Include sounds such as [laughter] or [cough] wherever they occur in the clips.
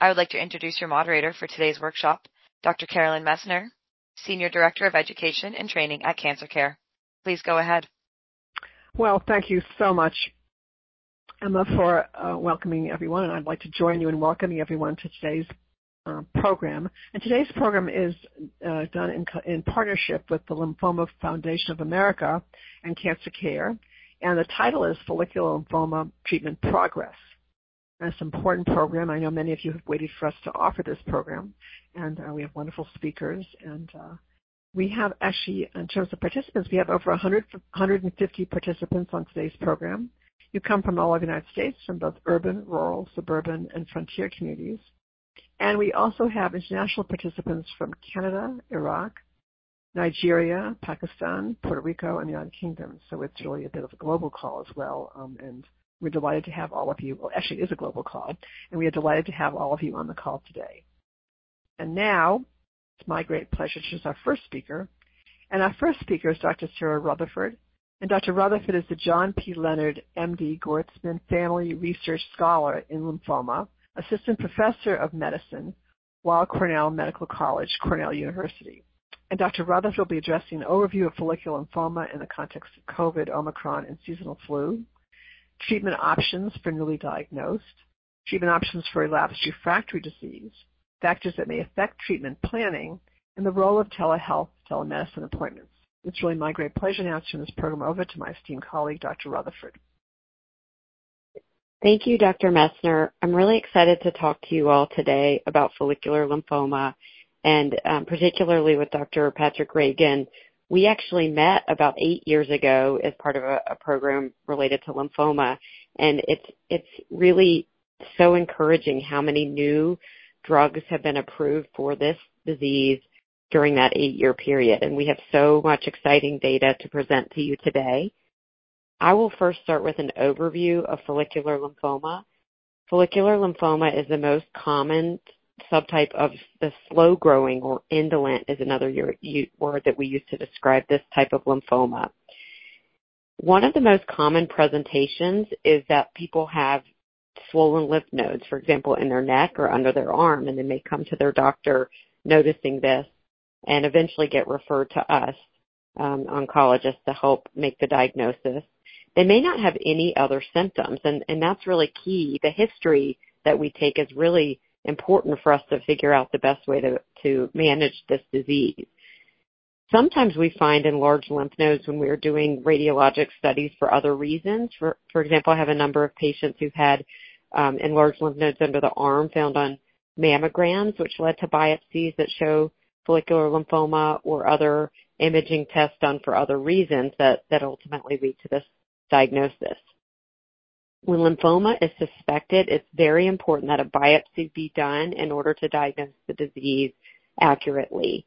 I would like to introduce your moderator for today's workshop, Dr. Carolyn Messner, Senior Director of Education and Training at Cancer Care. Please go ahead. Well, thank you so much, Emma, for uh, welcoming everyone, and I'd like to join you in welcoming everyone to today's uh, program. And today's program is uh, done in, in partnership with the Lymphoma Foundation of America and Cancer Care, and the title is Follicular Lymphoma Treatment Progress. An important program. I know many of you have waited for us to offer this program, and uh, we have wonderful speakers. And uh, we have actually, in terms of participants, we have over 100, 150 participants on today's program. You come from all over the United States, from both urban, rural, suburban, and frontier communities. And we also have international participants from Canada, Iraq, Nigeria, Pakistan, Puerto Rico, and the United Kingdom. So it's really a bit of a global call as well. Um, and we're delighted to have all of you. Well, actually, it is a global call, and we are delighted to have all of you on the call today. And now, it's my great pleasure to introduce our first speaker. And our first speaker is Dr. Sarah Rutherford. And Dr. Rutherford is the John P. Leonard, MD, Gurtzman Family Research Scholar in Lymphoma, Assistant Professor of Medicine, Weill Cornell Medical College, Cornell University. And Dr. Rutherford will be addressing an overview of follicular lymphoma in the context of COVID, Omicron, and seasonal flu, treatment options for newly diagnosed, treatment options for relapsed refractory disease, factors that may affect treatment planning, and the role of telehealth, telemedicine appointments. It's really my great pleasure now to turn this program over to my esteemed colleague, Dr. Rutherford. Thank you, Dr. Messner. I'm really excited to talk to you all today about follicular lymphoma and um, particularly with Dr. Patrick Reagan, we actually met about eight years ago as part of a, a program related to lymphoma, and it's it's really so encouraging how many new drugs have been approved for this disease during that eight-year period, and we have so much exciting data to present to you today. I will first start with an overview of follicular lymphoma. Follicular lymphoma is the most common subtype of the slow growing or indolent is another word that we use to describe this type of lymphoma. One of the most common presentations is that people have swollen lymph nodes, for example, in their neck or under their arm, and they may come to their doctor noticing this and eventually get referred to us, um, oncologists, to help make the diagnosis. They may not have any other symptoms, and, and that's really key. The history that we take is really important for us to figure out the best way to, to manage this disease. Sometimes we find enlarged lymph nodes when we are doing radiologic studies for other reasons. For, for example, I have a number of patients who've had um, enlarged lymph nodes under the arm found on mammograms, which led to biopsies that show follicular lymphoma or other imaging tests done for other reasons that, that ultimately lead to this diagnosis. When lymphoma is suspected, it's very important that a biopsy be done in order to diagnose the disease accurately.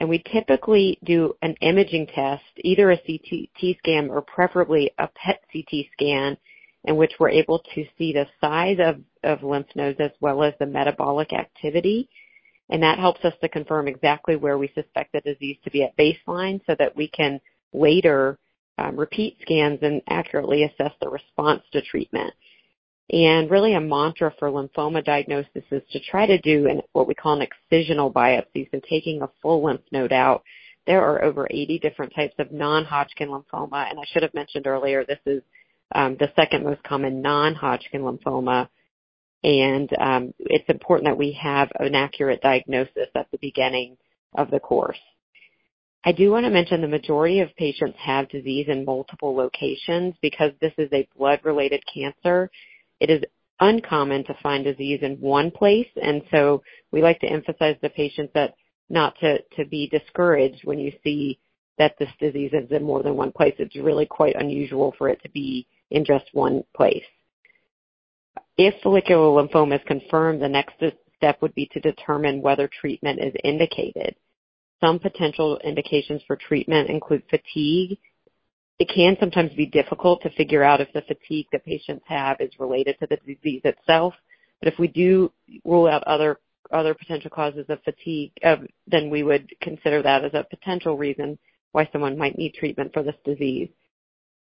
And we typically do an imaging test, either a CT scan or preferably a PET CT scan, in which we're able to see the size of, lymph nodes as well as the metabolic activity. And that helps us to confirm exactly where we suspect the disease to be at baseline so that we can later um, repeat scans and accurately assess the response to treatment. And really a mantra for lymphoma diagnosis is to try to do an, what we call an excisional biopsy, so taking a full lymph node out. There are over 80 different types of non-Hodgkin lymphoma, and I should have mentioned earlier this is um, the second most common non-Hodgkin lymphoma, and um, it's important that we have an accurate diagnosis at the beginning of the course. I do want to mention the majority of patients have disease in multiple locations because this is a blood-related cancer. It is uncommon to find disease in one place, and so we like to emphasize to patients that not to, to be discouraged when you see that this disease is in more than one place. It's really quite unusual for it to be in just one place. If follicular lymphoma is confirmed, the next step would be to determine whether treatment is indicated. Some potential indications for treatment include fatigue. It can sometimes be difficult to figure out if the fatigue that patients have is related to the disease itself. But if we do rule out other potential causes of fatigue, uh, then we would consider that as a potential reason why someone might need treatment for this disease.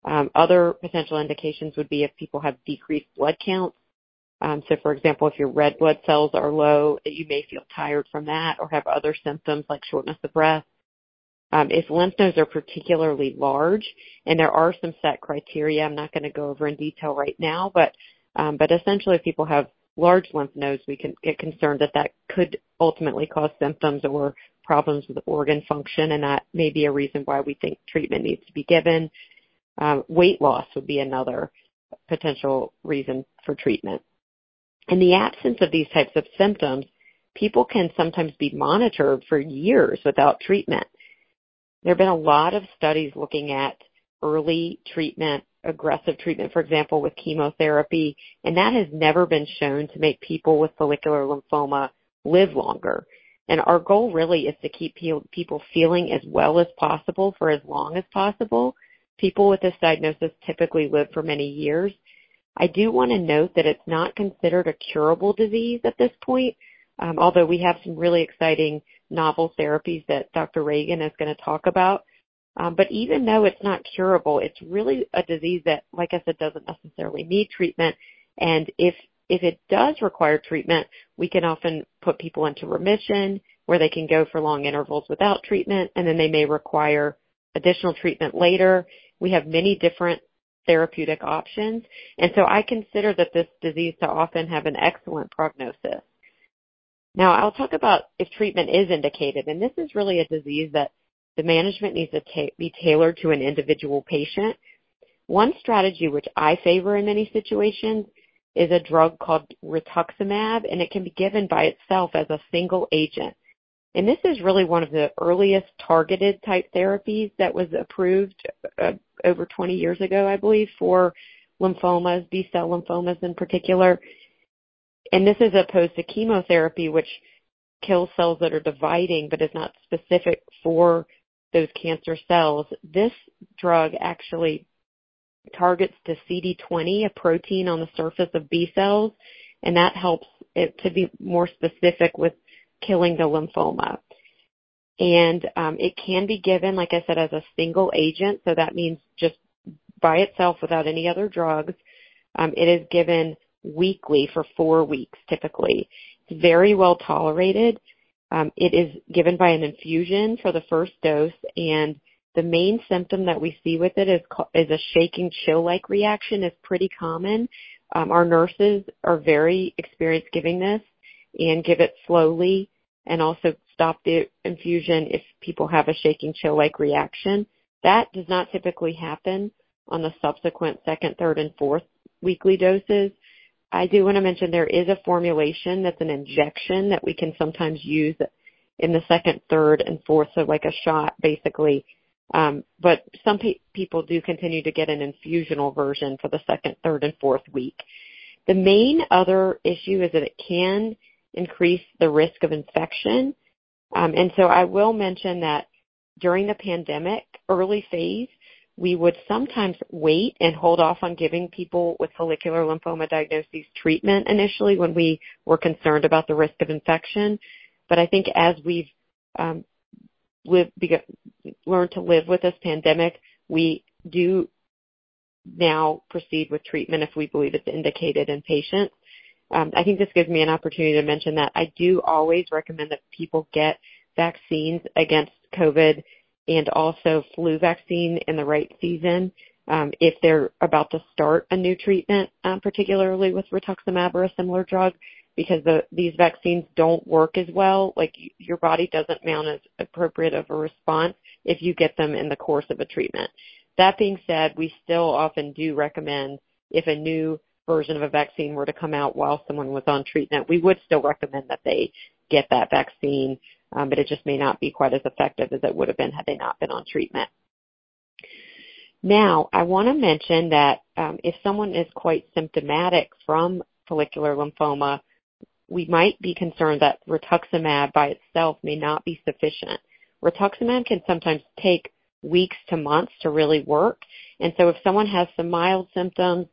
Um, other potential indications would be if people have decreased blood counts. Um, so, for example, if your red blood cells are low, you may feel tired from that or have other symptoms like shortness of breath. Um, if lymph nodes are particularly large, and there are some set criteria, I'm not going to go over in detail right now, but um, but essentially, if people have large lymph nodes, we can get concerned that that could ultimately cause symptoms or problems with organ function, and that may be a reason why we think treatment needs to be given. Weight loss would be another potential reason for treatment. In the absence of these types of symptoms, people can sometimes be monitored for years without treatment. There have been a lot of studies looking at early treatment, aggressive treatment, for example, with chemotherapy, and that has never been shown to make people with follicular lymphoma live longer. And our goal really is to keep people feeling as well as possible for as long as possible People with this diagnosis typically live for many years. I do want to note that it's not considered a curable disease at this point, um, although we have some really exciting novel therapies that Dr. Reagan is going to talk about. Um, but even though it's not curable, it's really a disease that, like I said, doesn't necessarily need treatment. And if if it does require treatment, we can often put people into remission where they can go for long intervals without treatment, and then they may require additional treatment later. We have many different therapeutic options. And so I consider that this disease to often have an excellent prognosis. Now I'll talk about if treatment is indicated, and this is really a disease that the management needs to be tailored to an individual patient. One strategy which I favor in many situations is a drug called rituximab, and it can be given by itself as a single agent. And this is really one of the earliest targeted type therapies that was approved uh, over 20 years ago, I believe, for lymphomas, B-cell lymphomas in particular. And this is opposed to chemotherapy, which kills cells that are dividing but is not specific for those cancer cells. This drug actually targets the CD20, a protein on the surface of B cells, and that helps it to be more specific with killing the lymphoma. And um, it can be given, like I said, as a single agent. So that means just by itself without any other drugs. Um, it is given weekly for four weeks typically. It's very well tolerated. Um, it is given by an infusion for the first dose, and the main symptom that we see with it is is a shaking chill-like reaction. is pretty common. Um, our nurses are very experienced giving this and give it slowly and also stop the infusion if people have a shaking chill-like reaction. That does not typically happen on the subsequent second, third, and fourth weekly doses. I do want to mention there is a formulation that's an injection that we can sometimes use in the second, third, and fourth, so like a shot basically. Um, but some pe- people do continue to get an infusional version for the second, third, and fourth week. The main other issue is that it can increase the risk of infection. Um, and so I will mention that during the pandemic early phase, we would sometimes wait and hold off on giving people with follicular lymphoma diagnoses treatment initially when we were concerned about the risk of infection. But I think as we've um, learned to live with this pandemic, we do now proceed with treatment if we believe it's indicated in patients. Um, I think this gives me an opportunity to mention that I do always recommend that people get vaccines against COVID and also flu vaccine in the right season um, if they're about to start a new treatment, um, particularly with rituximab or a similar drug, because the, these vaccines don't work as well. Like your body doesn't mount as appropriate of a response if you get them in the course of a treatment. That being said, we still often do recommend if a new version of a vaccine were to come out while someone was on treatment, we would still recommend that they get that vaccine um, but it just may not be quite as effective as it would have been had they not been on treatment. Now, I want to mention that um, if someone is quite symptomatic from follicular lymphoma, we might be concerned that rituximab by itself may not be sufficient. Rituximab can sometimes take weeks to months to really work. And so if someone has some mild symptoms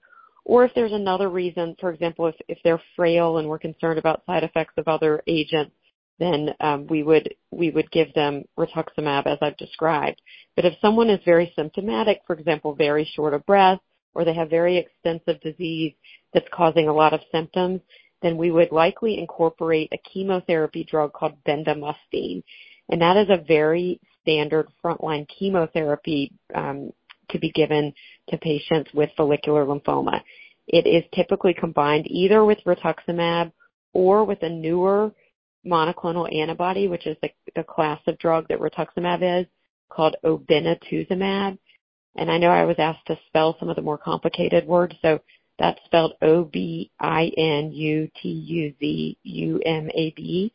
or if there's another reason, for example, if, if they're frail and we're concerned about side effects of other agents, then um, we would we would give them rituximab as I've described. But if someone is very symptomatic, for example, very short of breath, or they have very extensive disease that's causing a lot of symptoms, then we would likely incorporate a chemotherapy drug called bendamustine. And that is a very standard frontline chemotherapy um, to be given to patients with follicular lymphoma. It is typically combined either with rituximab or with a newer monoclonal antibody, which is the, class of drug that rituximab is, called obinutuzumab. And I know I was asked to spell some of the more complicated words, so that's spelled O-B-I-N-U-T-U-Z-U-M-A-B.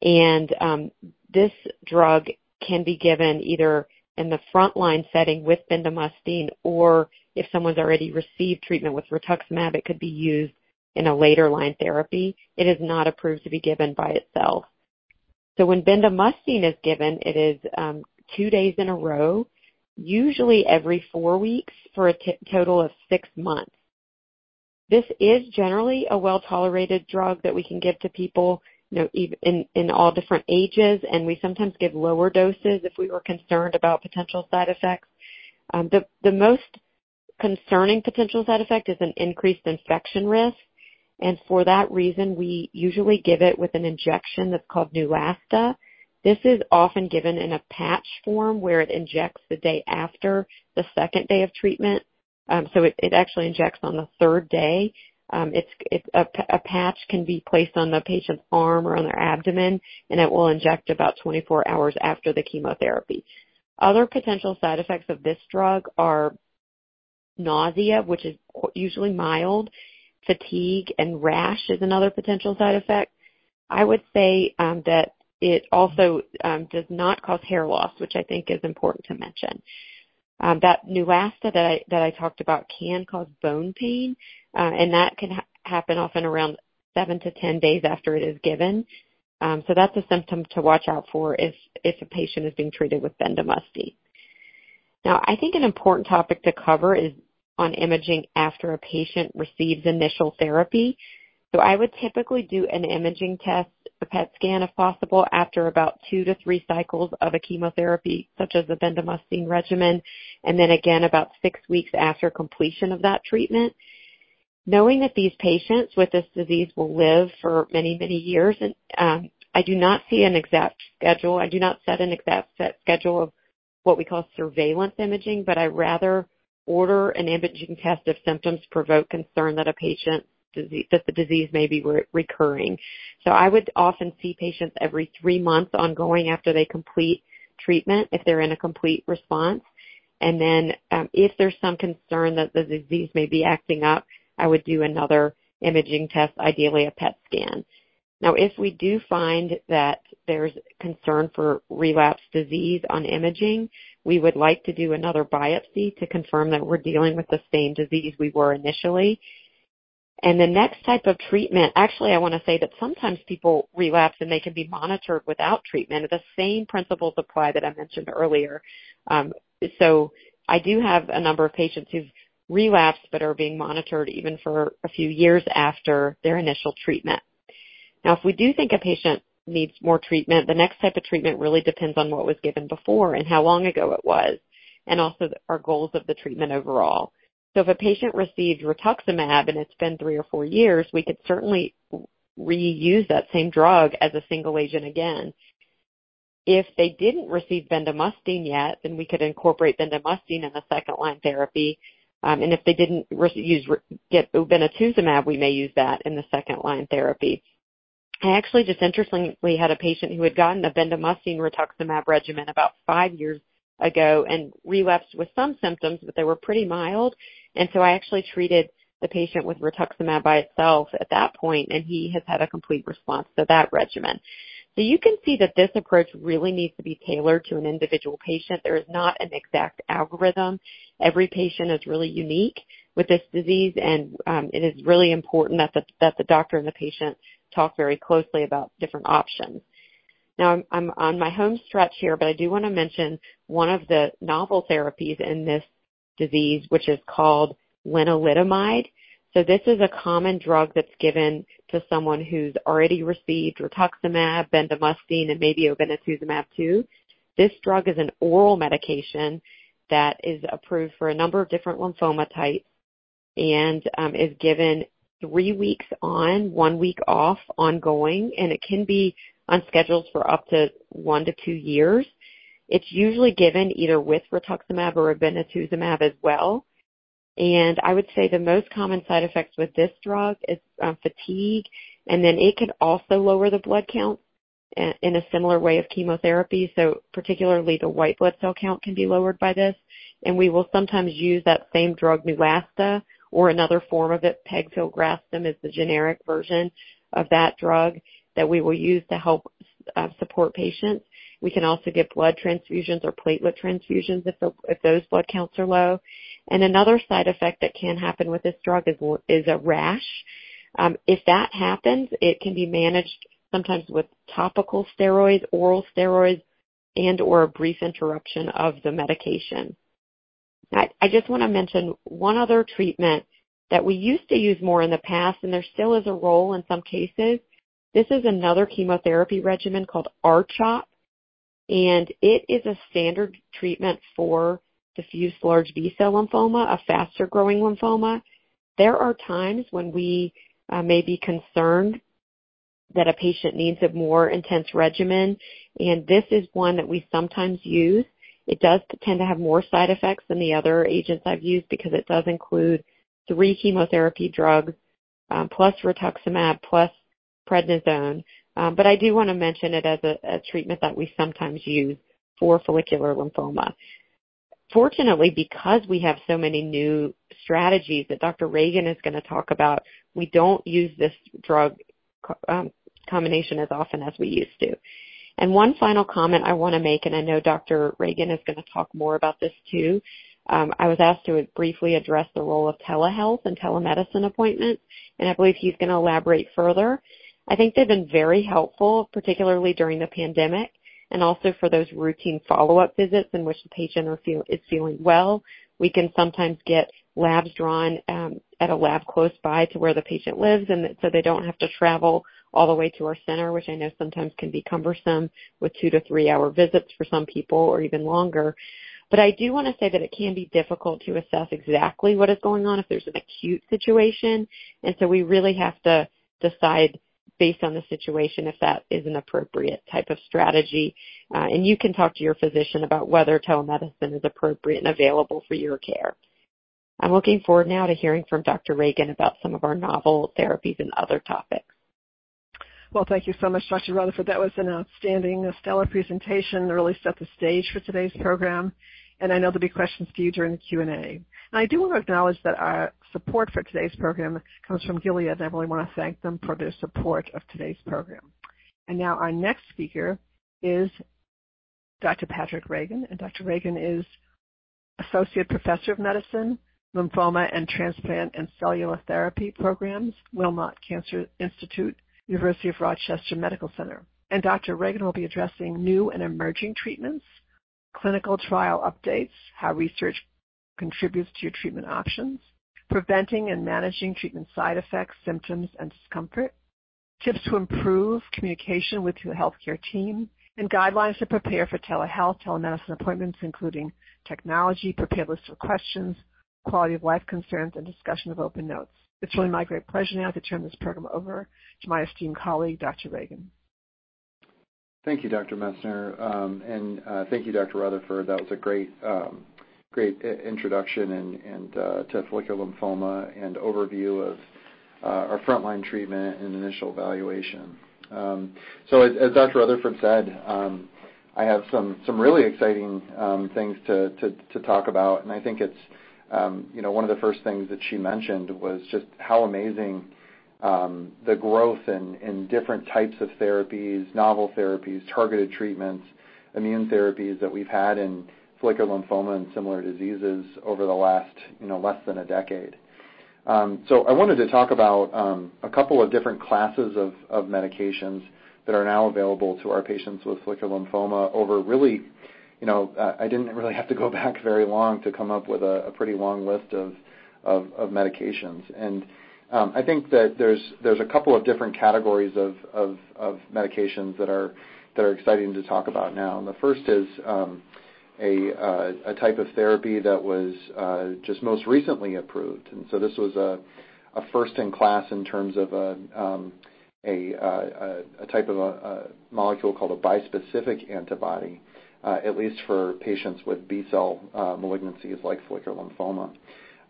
And um, this drug can be given either in the frontline setting with bendamustine or if someone's already received treatment with rituximab, it could be used in a later line therapy. It is not approved to be given by itself. So when bendamustine is given, it is um, two days in a row, usually every four weeks for a total of six months. This is generally a well-tolerated drug that we can give to people, in, in all different ages, and we sometimes give lower doses if we were concerned about potential side effects. Um, the, most concerning potential side effect is an increased infection risk. And for that reason, we usually give it with an injection that's called Neulasta. This is often given in a patch form where it injects the day after the second day of treatment. Um, so it, actually injects on the third day. Um, it's, a, patch can be placed on the patient's arm or on their abdomen, and it will inject about 24 hours after the chemotherapy. Other potential side effects of this drug are nausea, which is usually mild, fatigue, and rash is another potential side effect. I would say um, that it also um, does not cause hair loss, which I think is important to mention. Um, that Neulasta that I that I talked about can cause bone pain, uh, and that can ha- happen often around seven to ten days after it is given. Um, so that's a symptom to watch out for if if a patient is being treated with bendamustine. Now, I think an important topic to cover is on imaging after a patient receives initial therapy. So I would typically do an imaging test, a PET scan if possible, after about two to three cycles of a chemotherapy, such as the bendamustine regimen, and then again about six weeks after completion of that treatment. Knowing that these patients with this disease will live for many, many years, and um, I do not see an exact schedule. I do not set an exact set schedule of what we call surveillance imaging, but I rather order an imaging test if symptoms provoke concern that a patient disease, that the disease may be re- recurring. So I would often see patients every three months ongoing after they complete treatment if they're in a complete response. And then um, if there's some concern that the disease may be acting up, I would do another imaging test, ideally a PET scan. Now, if we do find that there's concern for relapse disease on imaging, we would like to do another biopsy to confirm that we're dealing with the same disease we were initially. And the next type of treatment, actually I want to say that sometimes people relapse and they can be monitored without treatment. The same principles apply that I mentioned earlier. Um, so I do have a number of patients who've relapsed but are being monitored even for a few years after their initial treatment. Now if we do think a patient needs more treatment. The next type of treatment really depends on what was given before and how long ago it was, and also our goals of the treatment overall. So if a patient received rituximab and it's been three or four years, we could certainly reuse that same drug as a single agent again. If they didn't receive bendamustine yet, then we could incorporate bendamustine in the second line therapy. Um, and if they didn't use get obinutuzumab, we may use that in the second line therapy. I actually just interestingly had a patient who had gotten a bendamustine rituximab regimen about five years ago and relapsed with some symptoms, but they were pretty mild. And so I actually treated the patient with rituximab by itself at that point, and he has had a complete response to that regimen. So you can see that this approach really needs to be tailored to an individual patient. There is not an exact algorithm. Every patient is really unique with this disease, and um, it is really important that the, that the doctor and the patient talk very closely about different options. Now, I'm, I'm on my home stretch here, but I do want to mention one of the novel therapies in this disease, which is called lenalidomide. So this is a common drug that's given to someone who's already received rituximab, bendamustine, and maybe obinutuzumab too. This drug is an oral medication that is approved for a number of different lymphoma types and um, is given three weeks on, one week off, ongoing, and it can be on schedules for up to one to two years. It's usually given either with rituximab or obinutuzumab as well. And I would say the most common side effects with this drug is um, fatigue, and then it can also lower the blood count in a similar way of chemotherapy. So particularly the white blood cell count can be lowered by this. And we will sometimes use that same drug Neulasta or another form of it, pegfilgrastim is the generic version of that drug that we will use to help uh, support patients. We can also give blood transfusions or platelet transfusions if, those blood counts are low. And another side effect that can happen with this drug is, a rash. Um, if that happens, it can be managed sometimes with topical steroids, oral steroids, and or a brief interruption of the medication. I just want to mention one other treatment that we used to use more in the past, and there still is a role in some cases. This is another chemotherapy regimen called R-CHOP, and it is a standard treatment for diffuse large B-cell lymphoma, a faster growing lymphoma. There are times when we uh, may be concerned that a patient needs a more intense regimen, and this is one that we sometimes use. It does tend to have more side effects than the other agents I've used because it does include three chemotherapy drugs, um, plus rituximab, plus prednisone. Um, but I do want to mention it as a, treatment that we sometimes use for follicular lymphoma. Fortunately, because we have so many new strategies that Dr. Reagan is going to talk about, we don't use this drug um, combination as often as we used to. And one final comment I want to make, and I know Dr. Reagan is going to talk more about this too. Um, I was asked to briefly address the role of telehealth and telemedicine appointments, and I believe he's going to elaborate further. I think they've been very helpful, particularly during the pandemic, and also for those routine follow-up visits in which the patient is feeling well. We can sometimes get labs drawn um, at a lab close by to where the patient lives, and so they don't have to travel all the way to our center, which I know sometimes can be cumbersome with two to three hour visits for some people or even longer. But I do want to say that it can be difficult to assess exactly what is going on if there's an acute situation. And so we really have to decide based on the situation if that is an appropriate type of strategy. Uh, and you can talk to your physician about whether telemedicine is appropriate and available for your care. I'm looking forward now to hearing from Dr. Reagan about some of our novel therapies and other topics. Well, thank you so much, Dr. Rutherford. That was an outstanding, a stellar presentation. That really set the stage for today's program. And I know there'll be questions for you during the Q&A. And I do want to acknowledge that our support for today's program comes from Gilead, and I really want to thank them for their support of today's program. And now our next speaker is Dr. Patrick Reagan, and Dr. Reagan is Associate Professor of Medicine, Lymphoma and Transplant and Cellular Therapy Programs, Wilmot Cancer Institute, University of Rochester Medical Center. And Dr. Reagan will be addressing new and emerging treatments, clinical trial updates, how research contributes to your treatment options, preventing and managing treatment side effects, symptoms, and discomfort, tips to improve communication with your healthcare team, and guidelines to prepare for telehealth, telemedicine appointments, including technology, prepared list of questions, quality of life concerns, and discussion of open notes. It's really my great pleasure now to turn this program over to my esteemed colleague, Dr. Reagan. Thank you, Dr. Messner, um, and uh, thank you, Dr. Rutherford. That was a great, um, great introduction uh, to follicular lymphoma and overview of uh, our frontline treatment and initial evaluation. Um, so, as, Dr. Rutherford said, um, I have some really exciting um, things to, talk about, and I think it's you know, one of the first things that she mentioned was just how amazing the growth in, in different types of therapies, novel therapies, targeted treatments, immune therapies that we've had in follicular lymphoma and similar diseases over the last, you know, less than a decade. Um so I wanted to talk about a couple of different classes of medications that are now available to our patients with follicular lymphoma over really, you know, I didn't really have to go [laughs] back very long to come up with a pretty long list of medications. And um I think that there's a couple of different categories of medications that are exciting to talk about now. And the first is Uh, a type of therapy that was uh, just most recently approved. And so this was a first in class in terms of a um, uh, type of a molecule called a bispecific antibody, at least for patients with B-cell malignancies like follicular lymphoma.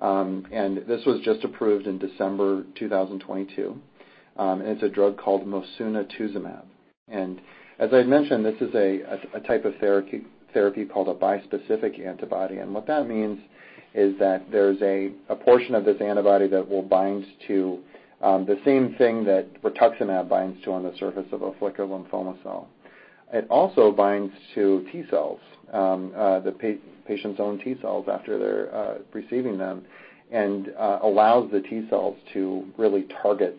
Um and this was just approved in December 2022. Um, it's a drug called mosunetuzumab. And as I mentioned, this is a type of therapy called a bispecific antibody. And what that means is that there's a portion of this antibody that will bind to um, the same thing that rituximab binds to on the surface of a follicular lymphoma cell. It also binds to T cells, um, uh, the patient's own T cells after they're uh, receiving them, and uh, allows the T cells to really target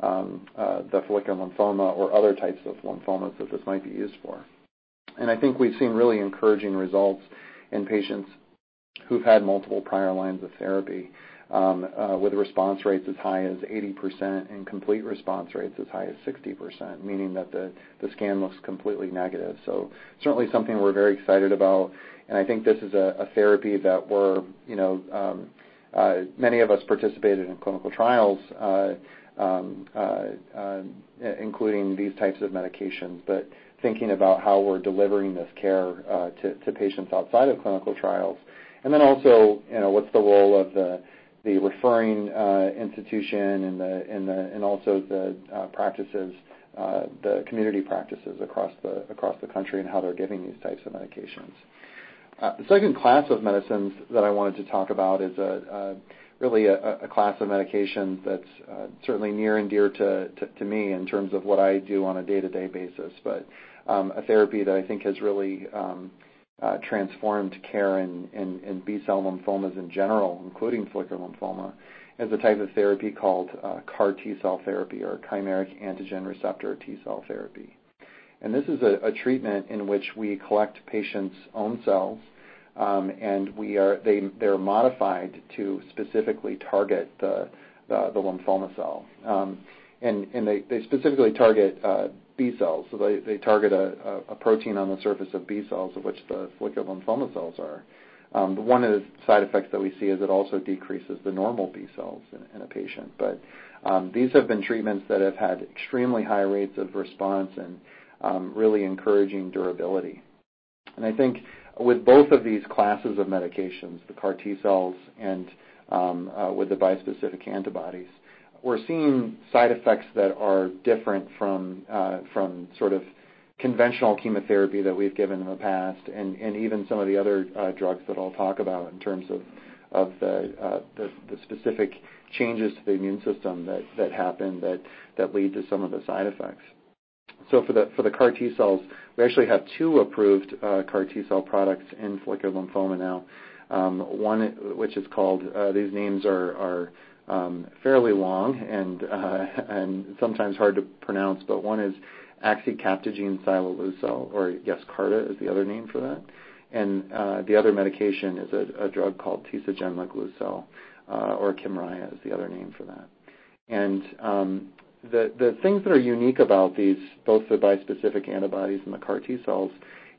um, the follicular lymphoma or other types of lymphomas that this might be used for. I think we've seen really encouraging results in patients who've had multiple prior lines of therapy, um, uh, with response rates as high as 80% and complete response rates as high as 60%, meaning that the scan looks completely negative. So certainly something we're very excited about. And I think this is a therapy that we're, you know, um, uh, many of us participated in clinical trials, uh, um, including these types of medications. Thinking about how we're delivering this care uh, to patients outside of clinical trials. And then also, you know, what's the role of the referring uh, institution and also the uh, practices, the community practices across the country and how they're giving these types of medications. The second class of medicines that I wanted to talk about is really a class of medications that's certainly near and dear to me in terms of what I do on a day-to-day basis. Um, a therapy that I think has really um, uh, transformed care in B-cell lymphomas in general, including follicular lymphoma, is a type of therapy called uh, CAR T-cell therapy or chimeric antigen receptor T-cell therapy. And this is a treatment in which we collect patients' own cells, um, and they're modified to specifically target the lymphoma cell. Um and they specifically target uh, B cells. So they target a protein on the surface of B cells, of which the follicular lymphoma cells are. Um, one of the side effects that we see is it also decreases the normal B cells in a patient. But um, these have been treatments that have had extremely high rates of response and um, really encouraging durability. And I think with both of these classes of medications, the CAR T-cells and uh, with the bispecific antibodies, we're seeing side effects that are different uh, from sort of conventional chemotherapy that we've given in the past and even some of the other uh, drugs that I'll talk about in terms of uh, the specific changes to the immune system that happen that lead to some of the side effects. So for the CAR T-cells, we actually have two approved CAR T-cell products in follicular lymphoma now. Um, one which is called, these names are fairly long [laughs] and sometimes hard to pronounce, but one is axicabtagene ciloleucel, or Yescarta is the other name for that. And uh the other medication is a drug called tisagenlecleucel, or Kymriah is the other name for that. And um the the things that are unique about these, both the bispecific antibodies and the CAR T-cells,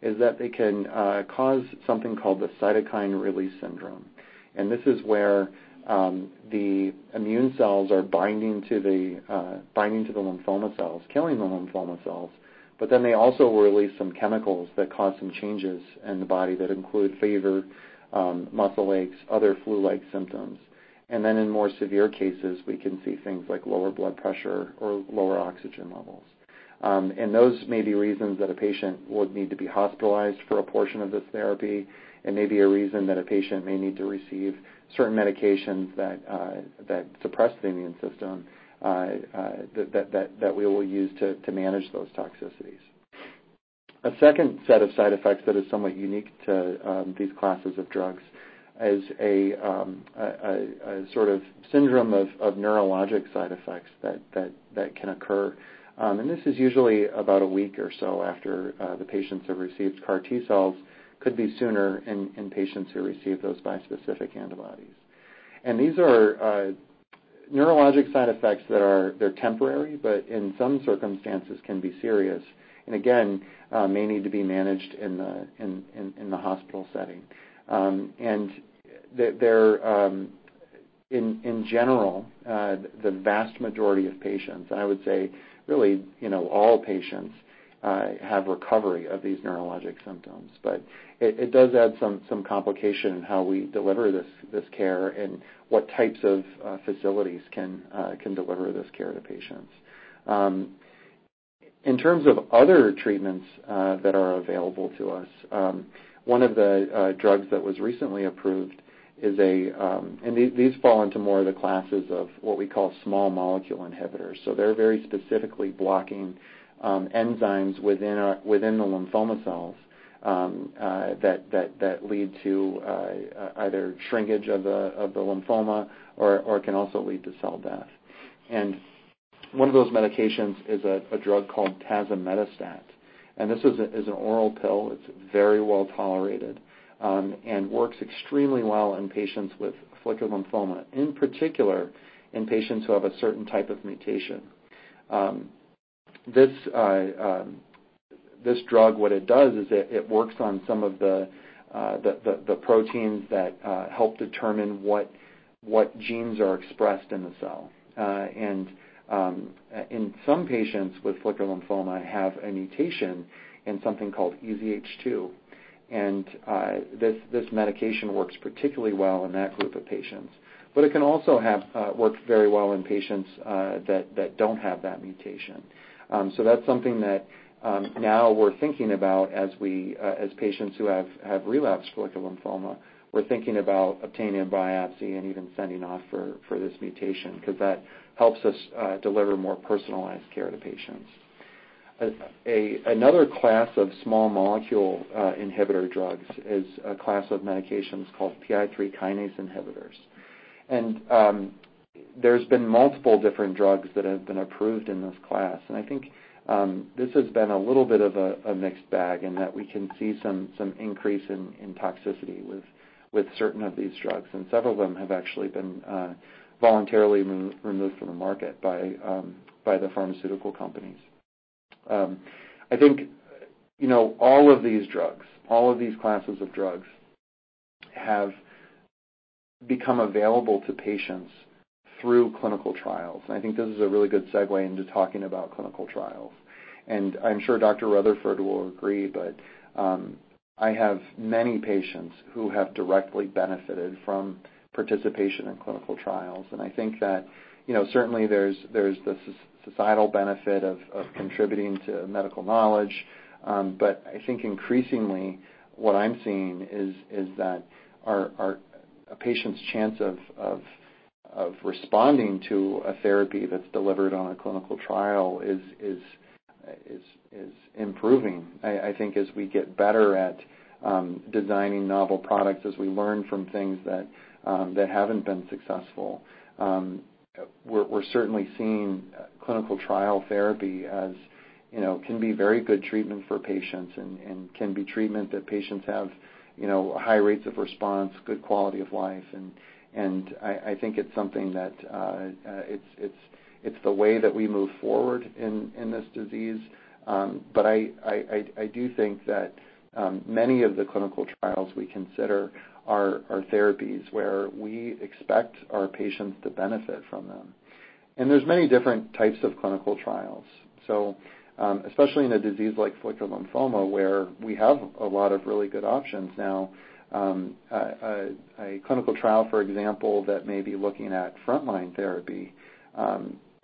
is that they can cause something called the cytokine release syndrome. And this is where the immune cells are binding to the uh binding to the lymphoma cells, killing the lymphoma cells, but then they also release some chemicals that cause some changes in the body that include fever, um, muscle aches, other flu-like symptoms. And then in more severe cases, we can see things like lower blood pressure or lower oxygen levels. Um, and those may be reasons that a patient would need to be hospitalized for a portion of this therapy. and may be a reason that a patient may need to receive certain medications that uh, suppress the immune system uh, uh, that we will use to manage those toxicities. A second set of side effects that is somewhat unique to um, these classes of drugs is a um, sort of syndrome of neurologic side effects that can occur. Um, and this is usually about a week or so after uh, the patients have received CAR T-cells, could be sooner in patients who receive those bispecific antibodies. And these are uh, neurologic side effects that are they're temporary, but in some circumstances can be serious, and again, uh, may need to be managed in the hospital setting. Um, and they're um, in general, the vast majority of patients, I would say really you know, all patients, uh, have recovery of these neurologic symptoms. But it does add some complication in how we deliver this care and what types of uh, facilities uh, can deliver this care to patients. Um, in terms of other treatments that are available to us, um, one of the drugs that was recently approved Um, these fall into more of the classes of what we call small molecule inhibitors. So they're very specifically blocking um, enzymes uh, within the lymphoma cells um, uh, that lead to uh, either shrinkage of the lymphoma or can also lead to cell death. And one of those medications is a drug called tazemetostat. And this is an oral pill. It's very well-tolerated, Um, and works extremely well in patients with follicular lymphoma, in particular, in patients who have a certain type of mutation. Um, uh, um, this drug, what it does is it works on some of the uh, proteins that uh, help determine what genes are expressed in the cell. And in some patients with follicular lymphoma have a mutation in something called EZH2. Uh, this this medication works particularly well in that group of patients. But it can also uh, work very well in patients uh, that don't have that mutation. Um so that's something that um, now we're thinking about as patients who have relapsed follicular lymphoma. We're thinking about obtaining a biopsy and even sending off for this mutation, because that helps us deliver more personalized care to patients. Another class of small molecule uh, inhibitor drugs is a class of medications called PI3 kinase inhibitors. And um there's been multiple different drugs that have been approved in this class. And I think um, this has been a little bit of a mixed bag in that we can see some increase in toxicity with certain of these drugs, and several of them have actually been uh, voluntarily removed from the market by um, the pharmaceutical companies. Um, I think you know, all of these drugs, all of these classes of drugs, have become available to patients through clinical trials. And I think this is a really good segue into talking about clinical trials. And I'm sure Dr. Rutherford will agree, but um, I have many patients who have directly benefited from participation in clinical trials. And I think that you know, certainly there's the societal benefit of contributing to medical knowledge. Um, but I think increasingly what I'm seeing is that a patient's chance of responding to a therapy that's delivered on a clinical trial is improving. I think as we get better at um, designing novel products, as we learn from things that um, haven't been successful, we're certainly seeing clinical trial therapy as you know can be very good treatment for patients and can be treatment that patients have you know, high rates of response, good quality of life. I think it's something that uh uh it's it's it's the way that we move forward in this disease. Um but I do think that many of the clinical trials we consider are therapies where we expect our patients to benefit from them. And there's many different types of clinical trials. So um especially in a disease like follicular lymphoma, where we have a lot of really good options now, a clinical trial, for example, that may be looking at frontline therapy,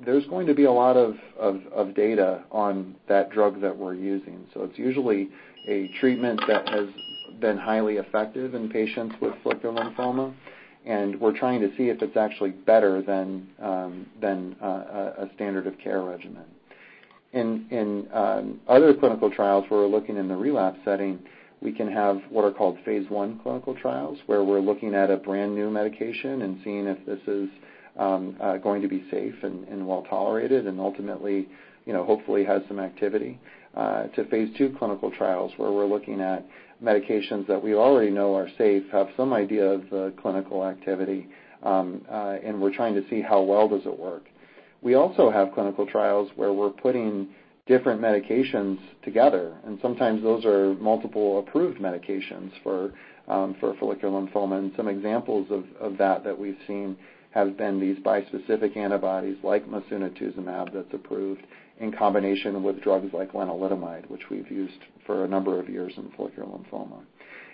there's going to be a lot of data on that drug that we're using. So it's usually a treatment that has been highly effective in patients with follicular lymphoma, and we're trying to see if it's actually better than um, uh, a standard of care regimen. In um, other clinical trials where we're looking in the relapse setting, We can have what are called phase I clinical trials, where we're looking at a brand-new medication and seeing if this is um, uh, going to be safe and well-tolerated and ultimately, you know hopefully has some activity, uh, to phase II clinical trials, where we're looking at medications that we already know are safe, have some idea of the clinical activity, um, uh, and we're trying to see how well does it work. We also have clinical trials where we're putting different medications together, and sometimes those are multiple approved medications for um, follicular lymphoma. And some examples of that that we've seen have been these bispecific antibodies like mosunetuzumab that's approved in combination with drugs like lenalidomide, which we've used for a number of years in follicular lymphoma.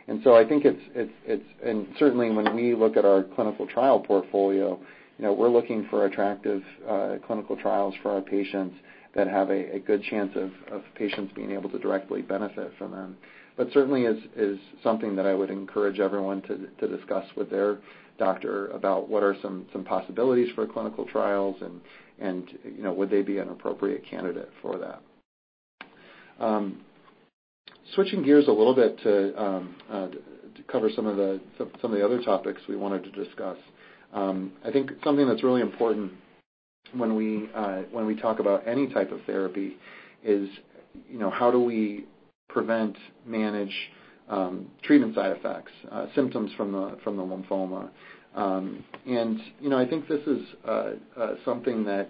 And so I think it's it's it's and certainly when we look at our clinical trial portfolio, you know, we're looking for attractive uh, clinical trials for our patients that have a good chance of patients being able to directly benefit from them. But certainly is something that I would encourage everyone to discuss with their doctor about what are some possibilities for clinical trials and you know, would they be an appropriate candidate for that. Um, switching gears a little bit to um, uh, cover some of the other topics we wanted to discuss. Um, I think something that's really important uh, when we talk about any type of therapy is you know, how do we prevent, manage treatment side effects, uh, symptoms from the lymphoma. Um, I think this is uh, uh, something that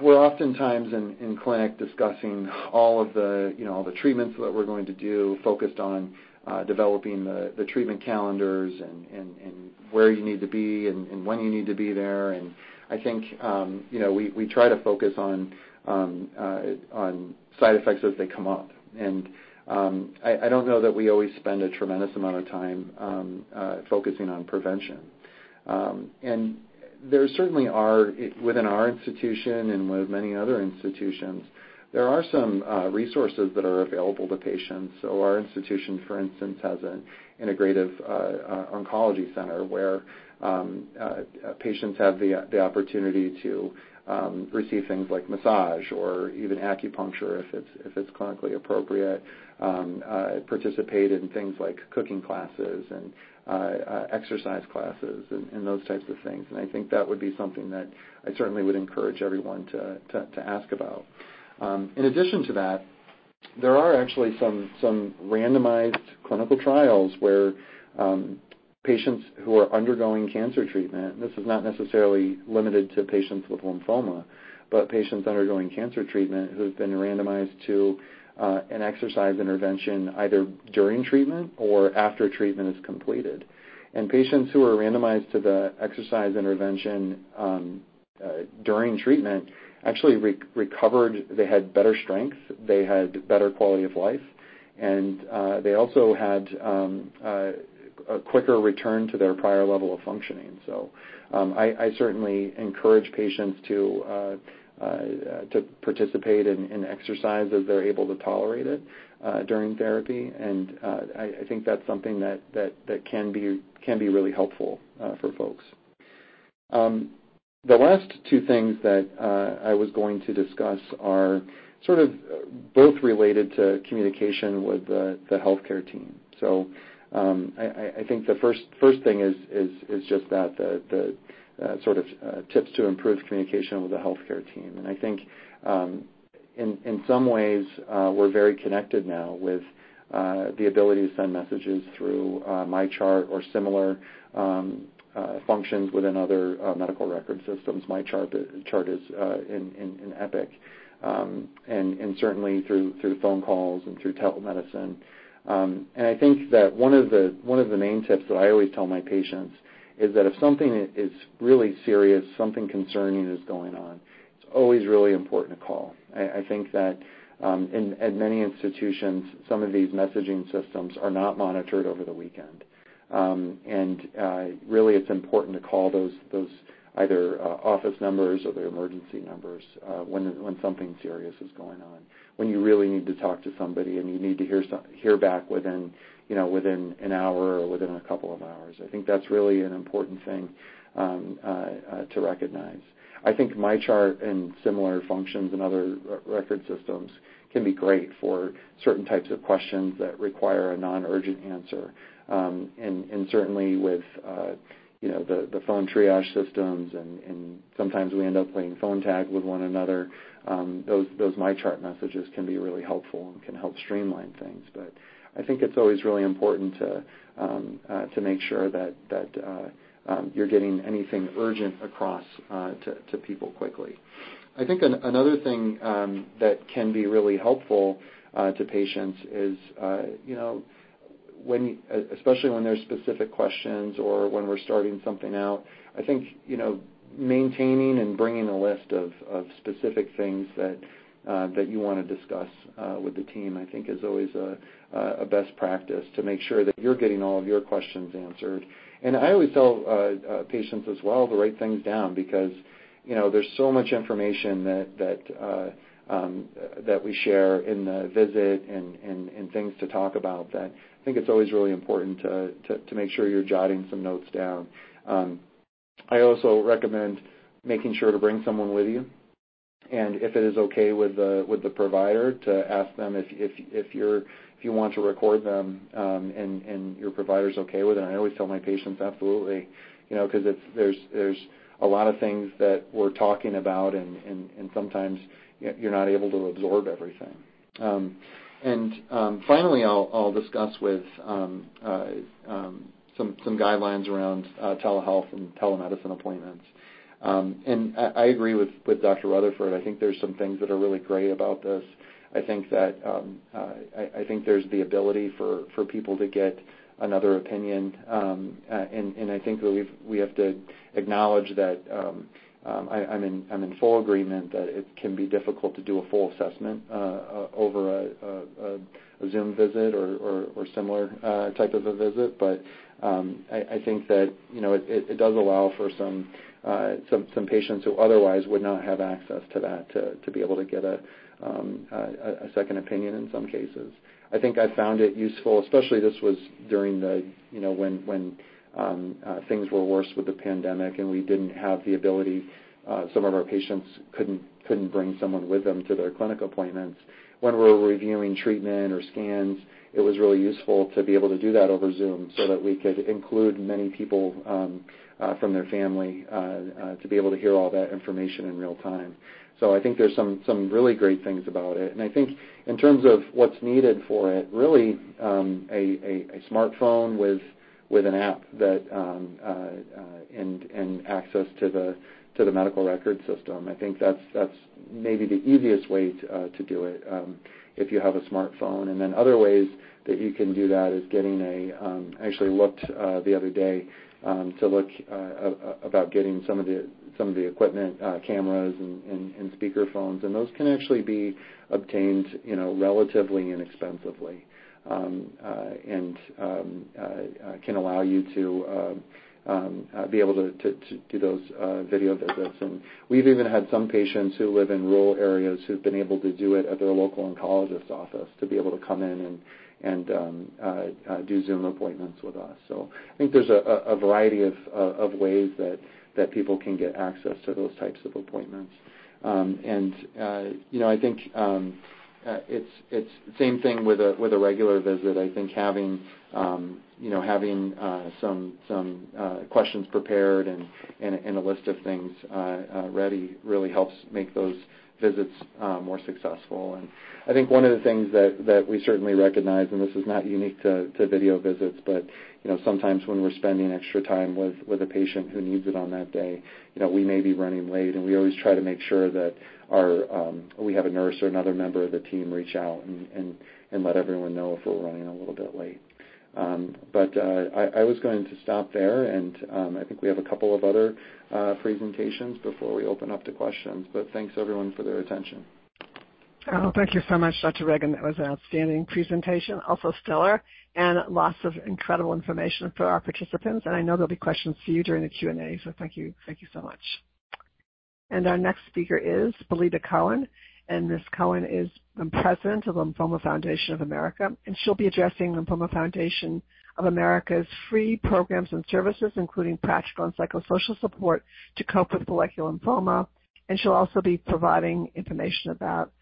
we're oftentimes in clinic discussing all of the you know, all the treatments that we're going to do, focused on uh, developing the the treatment calendars and where you need to be and when you need to be there. And I think um you know we try to focus on um, on side effects as they come up. Um, I don't know that we always spend a tremendous amount of time um, uh, focusing on prevention. Um and there certainly are, within our institution and with many other institutions, there are some uh, resources that are available to patients. So our institution, for instance, has an integrative uh, uh, oncology center where um, uh, patients have the opportunity to um, receive things like massage or even acupuncture if it's clinically appropriate, um, participate in things like cooking classes and exercise classes and those types of things. And I think that would be something that I certainly would encourage everyone to ask about. In addition to that, there are actually some some randomized clinical trials where um, patients who are undergoing cancer treatment, this is not necessarily limited to patients with lymphoma, but patients undergoing cancer treatment who've been randomized to uh, an exercise intervention either during treatment or after treatment is completed. And patients who are randomized to the exercise intervention um, uh, during treatment actually recovered. They had better strength, they had better quality of life, and uh, they also had um, uh, a quicker return to their prior level of functioning. So um I certainly encourage patients to uh, participate in exercise as they're able to tolerate it during therapy. And uh I think that's something that can be really helpful for folks. Um, The last two things that uh, I was going to discuss are sort of both related to communication with the healthcare team. So um I think the first thing is just that, the uh, sort of uh, tips to improve communication with the healthcare team. And I think um, in some ways, we're very connected now with the ability to send messages through MyChart or similar um, functions within other medical record systems. MyChart is in in in Epic, um and certainly through through phone calls and through telemedicine. Um and I think that one of the one of the main tips that I always tell my patients is that if something is really serious, something concerning is going on, it's always really important to call. I think that in at many institutions, some of these messaging systems are not monitored over the weekend. Um, and uh, really, it's important to call those either uh, office numbers or the emergency numbers uh, when something serious is going on, when you really need to talk to somebody and you need to hear back within an hour or within a couple of hours. I think that's really an important thing um, to recognize. I think MyChart and similar functions in other record systems can be great for certain types of questions that require a non-urgent answer. Um, and certainly with uh you know the phone triage systems, and sometimes we end up playing phone tag with one another, um, those those MyChart messages can be really helpful and can help streamline things. But I think it's always really important to um, uh, make sure that uh, you're getting anything urgent across uh, to people quickly. I think another thing that can be really helpful to patients is, especially when there's specific questions or when we're starting something out, I think you know, maintaining and bringing a list of specific things that uh, that you want to discuss uh, with the team, I think, is always a best practice to make sure that you're getting all of your questions answered. And I always tell uh, patients as well to write things down because you know, there's so much information that that um, we share in the visit and things to talk about that think it's always really important to make sure you're jotting some notes down. Um, I also recommend making sure to bring someone with you. And if it is okay with the provider to ask them if you want to record them um, and your provider's okay with it. I always tell my patients, "Absolutely," because there's a lot of things that we're talking about, and sometimes you're not able to absorb everything. Um, And um, finally, I'll discuss with um, uh, um, some guidelines around uh, telehealth and telemedicine appointments. And I agree with Dr. Rutherford. I think there's some things that are really great about this. I think uh, think there's the ability for people to get another opinion. And I think that we have to acknowledge that Um, I'm in full agreement that it can be difficult to do a full assessment uh, over a Zoom visit or similar uh, type of a visit. But um, I think that it does allow for uh, some patients who otherwise would not have access to that to be able to get um, a second opinion in some cases. I think I found it useful, especially this was during the you know, when when Um, uh, things were worse with the pandemic and we didn't have the ability. Uh, some of our patients couldn't couldn't bring someone with them to their clinic appointments. When we're reviewing treatment or scans, it was really useful to be able to do that over Zoom so that we could include many people um, uh, from their family to be able to hear all that information in real time. So I think there's some some really great things about it. And I think in terms of what's needed for it, really um a a smartphone with an app that um uh uh and and access to the to the medical record system. I think that's that's maybe the easiest way to do it um if you have a smartphone. And then other ways that you can do that is getting a. I actually looked uh the other day um to look about getting some of the some of the equipment, uh cameras and speaker phones, And those can actually be obtained you know, relatively inexpensively Um, uh, and um, uh, uh, can allow you to um, be able to do those video visits. And we've even had some patients who live in rural areas who've been able to do it at their local oncologist's office to be able to come in and do Zoom appointments with us. So I think there's a variety of ways that people can get access to those types of appointments. And uh you know I think Uh, it's the same thing with a with a regular visit. I think having um you know, having uh some uh, questions prepared and and a list of things uh, ready really helps make those visits more successful. And I think one of the things that we certainly recognize, and this is not unique to video visits, but you know, sometimes when we're spending extra time with a patient who needs it on that day, you know, we may be running late. And we always try to make sure that Um, we have a nurse or another member of the team reach out and let everyone know if we're running a little bit late. Um, but uh, I was going to stop there. And um, I think we have a couple of other uh, presentations before we open up to questions. But thanks, everyone, for their attention. Oh, thank you so much, Dr. Reagan. That was an outstanding presentation, also stellar, and lots of incredible information for our participants. And I know there'll be questions for you during the Q&A. So thank you so much. And our next speaker is Belita Cohen. And Ms. Cohen is the president of the Lymphoma Foundation of America. And she'll be addressing the Lymphoma Foundation of America's free programs and services, including practical and psychosocial support to cope with follicular lymphoma. And she'll also be providing information about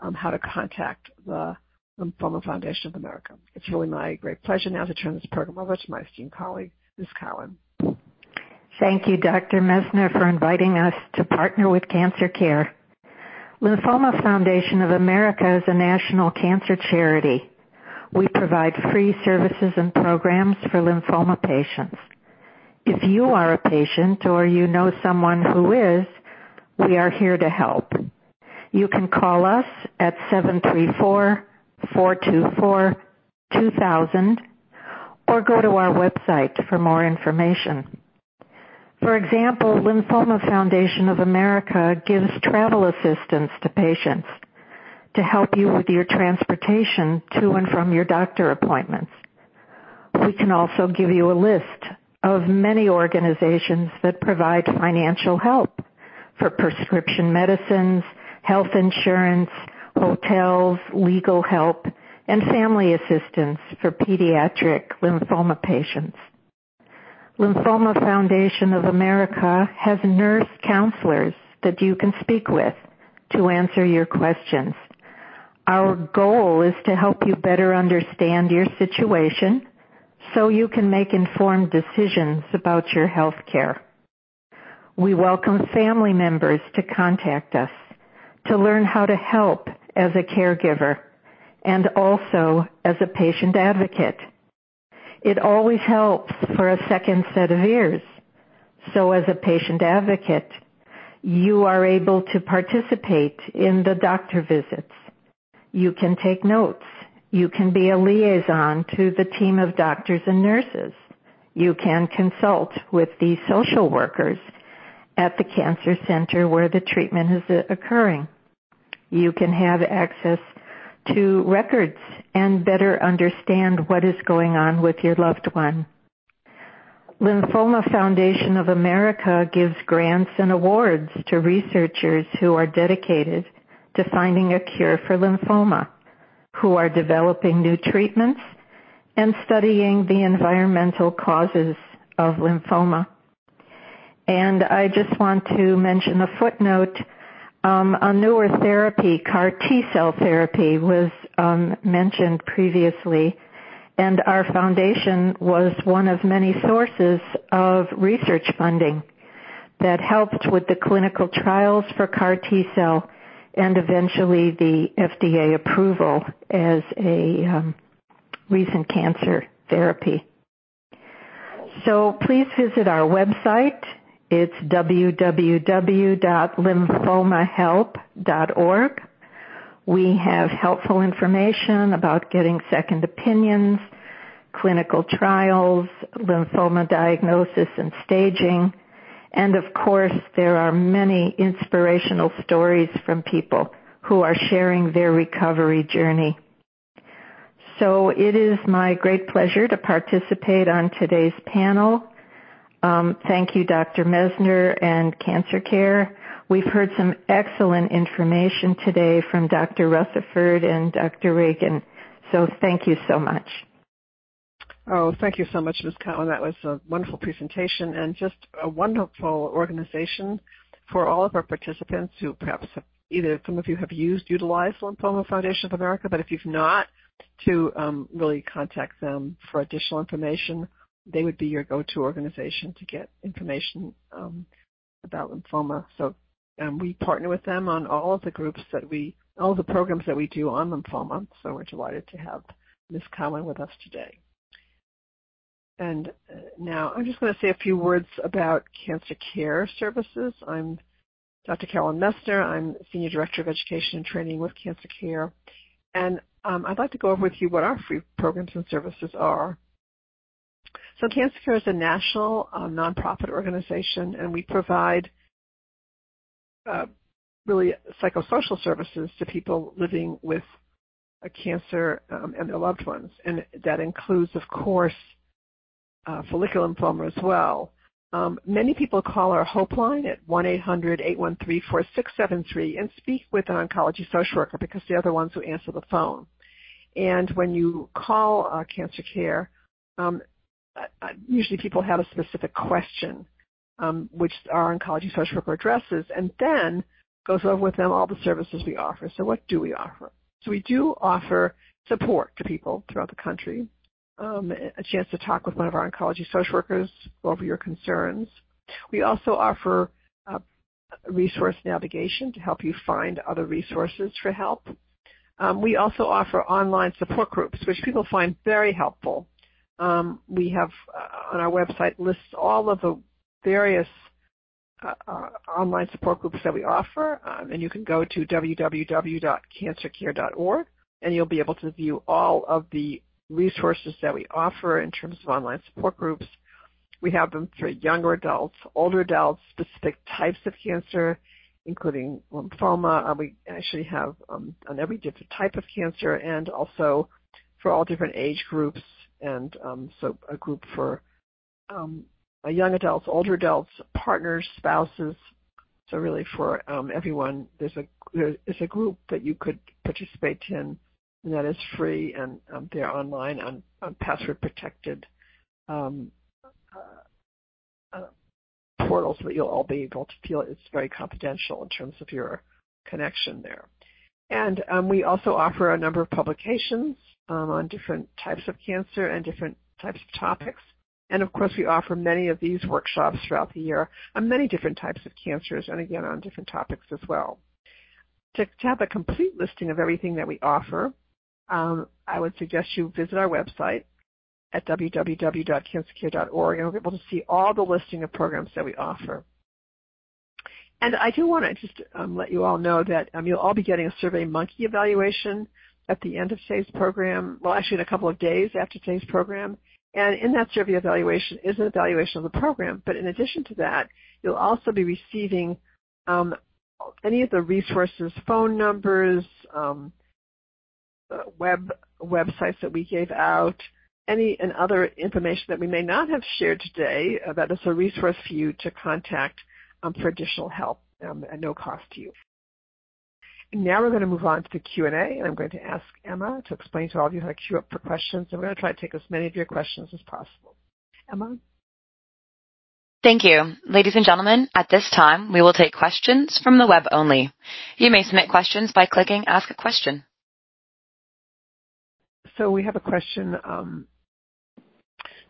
um, how to contact the Lymphoma Foundation of America. It's really my great pleasure now to turn this program over to my esteemed colleague, Ms. Cowan. Thank you, Dr. Messner, for inviting us to partner with Cancer Care. Lymphoma Foundation of America is a national cancer charity. We provide free services and programs for lymphoma patients. If you are a patient or you know someone who is, we are here to help. You can call us at 734-424-2000 or go to our website for more information. For example, Lymphoma Foundation of America gives travel assistance to patients to help you with your transportation to and from your doctor appointments. We can also give you a list of many organizations that provide financial help for prescription medicines, health insurance, hotels, legal help, and family assistance for pediatric lymphoma patients. Lymphoma Foundation of America has nurse counselors that you can speak with to answer your questions. Our goal is to help you better understand your situation so you can make informed decisions about your health care. We welcome family members to contact us to learn how to help as a caregiver and also as a patient advocate. It always helps for a second set of ears. So as a patient advocate, you are able to participate in the doctor visits. You can take notes. You can be a liaison to the team of doctors and nurses. You can consult with the social workers at the cancer center where the treatment is occurring. You can have access to records and better understand what is going on with your loved one. Lymphoma Foundation of America gives grants and awards to researchers who are dedicated to finding a cure for lymphoma, who are developing new treatments and studying the environmental causes of lymphoma. And I just want to mention a footnote um, a newer therapy, CAR T-cell therapy, was um, mentioned previously, and our foundation was one of many sources of research funding that helped with the clinical trials for CAR T-cell and eventually the FDA approval as a um, recent cancer therapy. So please visit our website it's www.lymphomahelp.org. We have helpful information about getting second opinions, clinical trials, lymphoma diagnosis and staging, and of course there are many inspirational stories from people who are sharing their recovery journey. So it is my great pleasure to participate on today's panel um, thank you, Dr. Messner and Cancer Care. We've heard some excellent information today from Dr. Rutherford and Dr. Reagan. So thank you so much. Oh, thank you so much, Ms. Cowan. That was a wonderful presentation and just a wonderful organization for all of our participants who perhaps have either some of you have used, utilized Lymphoma Foundation of America, but if you've not, to um, really contact them for additional information they would be your go-to organization to get information um, about lymphoma. So um, we partner with them on all of the groups that we, all the programs that we do on lymphoma. So we're delighted to have Ms. Cowan with us today. And uh, now I'm just going to say a few words about cancer care services. I'm Dr. Carolyn Messner. I'm Senior Director of Education and Training with Cancer Care. And um, I'd like to go over with you what our free programs and services are. Cancer Care is a national um, nonprofit organization, and we provide uh, really psychosocial services to people living with a cancer um, and their loved ones. And that includes, of course, uh, follicular lymphoma as well. Um, many people call our Hope line at 1-800-813-4673 and speak with an oncology social worker because they're the ones who answer the phone. And when you call uh, Cancer Care, um, uh, usually people have a specific question, um, which our oncology social worker addresses, and then goes over with them all the services we offer. So what do we offer? So we do offer support to people throughout the country, um, a chance to talk with one of our oncology social workers over your concerns. We also offer uh, resource navigation to help you find other resources for help. Um, we also offer online support groups, which people find very helpful. Um, we have uh, on our website lists all of the various uh, uh, online support groups that we offer, um, and you can go to www.cancercare.org, and you'll be able to view all of the resources that we offer in terms of online support groups. We have them for younger adults, older adults, specific types of cancer, including lymphoma. Uh, we actually have um, on every different type of cancer and also for all different age groups and um, so a group for um, young adults, older adults, partners, spouses. So really for um, everyone, there's a there's a group that you could participate in, and that is free, and um, they're online on, on password protected um, uh, uh, portal so that you'll all be able to feel it's very confidential in terms of your connection there. And um, we also offer a number of publications um, on different types of cancer and different types of topics. And of course, we offer many of these workshops throughout the year on many different types of cancers and again on different topics as well. To, to have a complete listing of everything that we offer, um, I would suggest you visit our website, at www.cancercare.org, and you'll be able to see all the listing of programs that we offer. And I do want to just um, let you all know that um, you'll all be getting a Survey Monkey evaluation at the end of today's program, well, actually in a couple of days after today's program. And in that survey evaluation is an evaluation of the program. But in addition to that, you'll also be receiving um, any of the resources, phone numbers, um, uh, web websites that we gave out, any and other information that we may not have shared today that is a resource for you to contact um, for additional help um, at no cost to you. Now we're going to move on to the Q&A, and I'm going to ask Emma to explain to all of you how to queue up for questions, and we're going to try to take as many of your questions as possible. Emma? Thank you. Ladies and gentlemen, at this time, we will take questions from the web only. You may submit questions by clicking Ask a Question. So we have a question um,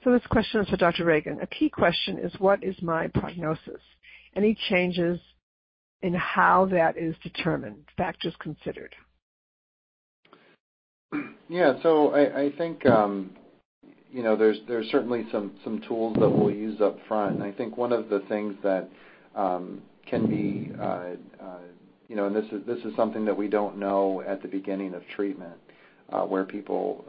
so this question is for Dr. Reagan. A key question is what is my prognosis? Any changes in how that is determined, factors considered? Yeah, so I, think um, you know there's there's certainly some some tools that we'll use up front, and I think one of the things that um, can be uh, uh, you know, and this is this is something that we don't know at the beginning of treatment, uh, where people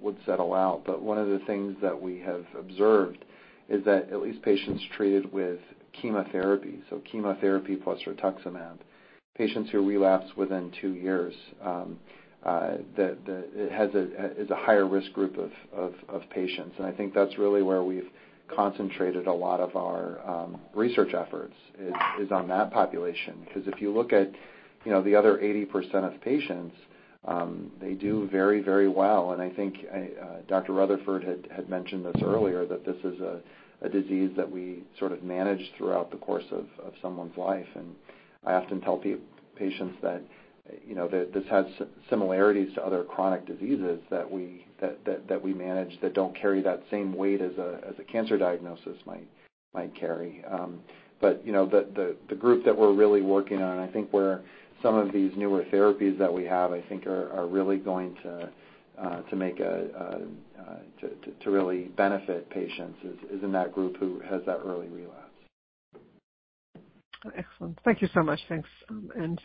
would settle out. But one of the things that we have observed is that at least patients treated with chemotherapy, so chemotherapy plus rituximab, patients who relapse within two years, um, uh, it is a higher risk group of, patients. And I think that's really where we've concentrated a lot of our um, research efforts is, on that population. Because if you look at, you know, the other 80% of patients, um, they do very, very well. And I think uh, Dr. Rutherford had, had mentioned this earlier that this is a, disease that we sort of manage throughout the course of, someone's life. And I often tell patients that you know that this has similarities to other chronic diseases that we manage that don't carry that same weight as a as a cancer diagnosis might might carry. Um, but you know the, group that we're really working on, I think where some of these newer therapies that we have, I think, are, really going to to make a, uh, uh, to, to really benefit patients is, is in that group who has that early relapse. Excellent. Thank you so much. Thanks. Um, and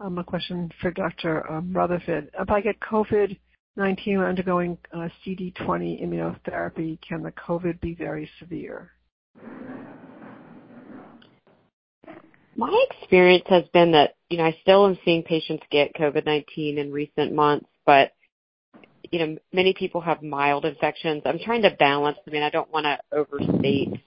um, a question for Dr. Um, Rutherford. If I get COVID-19 undergoing uh, CD20 immunotherapy, can the COVID be very severe? My experience has been that, you know, I still am seeing patients get COVID-19 in recent months, but, you know, many people have mild infections. I'm trying to balance. I mean, I don't want to overstate,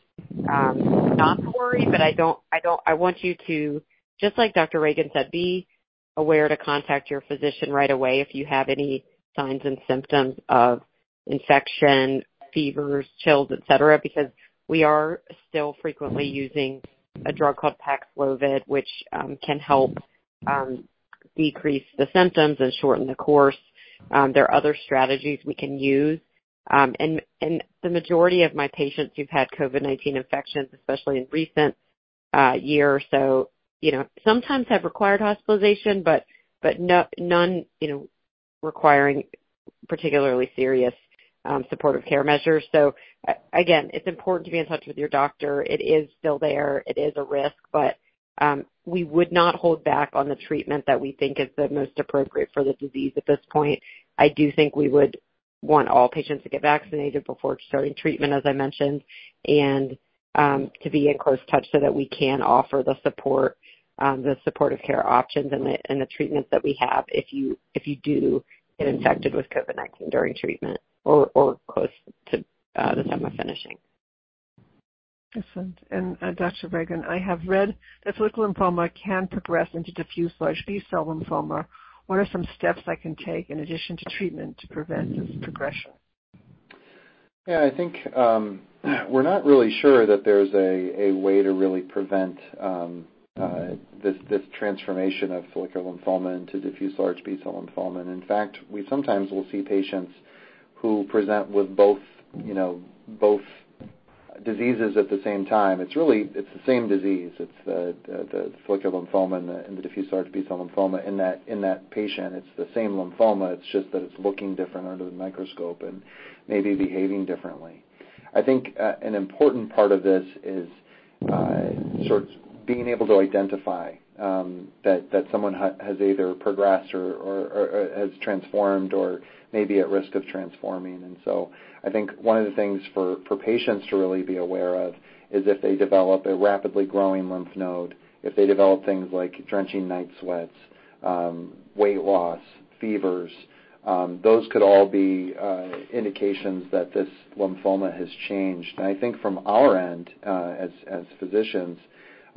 um, not to worry, but I don't, I don't, I want you to, just like Dr. Reagan said, be aware to contact your physician right away if you have any signs and symptoms of infection, fevers, chills, et cetera, because we are still frequently using a drug called Paxlovid, which um, can help um, decrease the symptoms and shorten the course. Um, there are other strategies we can use. Um, and, and the majority of my patients who've had COVID-19 infections, especially in recent uh, year or so, you know, sometimes have required hospitalization, but but no, none, you know, requiring particularly serious um, supportive care measures. So again, it's important to be in touch with your doctor. It is still there. It is a risk, but we would not hold back on the treatment that we think is the most appropriate for the disease at this point. I do think we would want all patients to get vaccinated before starting treatment, as I mentioned, and um, to be in close touch so that we can offer the support, um, the supportive care options and the, treatments that we have if you if you do get infected with COVID-19 during treatment or, or close to uh, the time of finishing. Excellent. And uh, Dr. Reagan, I have read that follicular lymphoma can progress into diffuse large B-cell lymphoma. What are some steps I can take in addition to treatment to prevent this progression? Yeah, I think um, [clears throat] we're not really sure that there's a, way to really prevent um, uh, this, this transformation of follicular lymphoma into diffuse large B-cell lymphoma. And in fact, we sometimes will see patients who present with both, you know, both diseases at the same time. It's really it's the same disease. It's the the, the follicular lymphoma and the, and the diffuse large B-cell lymphoma in that in that patient. It's the same lymphoma. It's just that it's looking different under the microscope and maybe behaving differently. I think uh, an important part of this is uh, sort of being able to identify that that someone ha- has either progressed or, has transformed or maybe at risk of transforming. And so I think one of the things for, for patients to really be aware of is if they develop a rapidly growing lymph node, if they develop things like drenching night sweats, um, weight loss, fevers, um, those could all be uh, indications that this lymphoma has changed. And I think from our end, uh, as as physicians,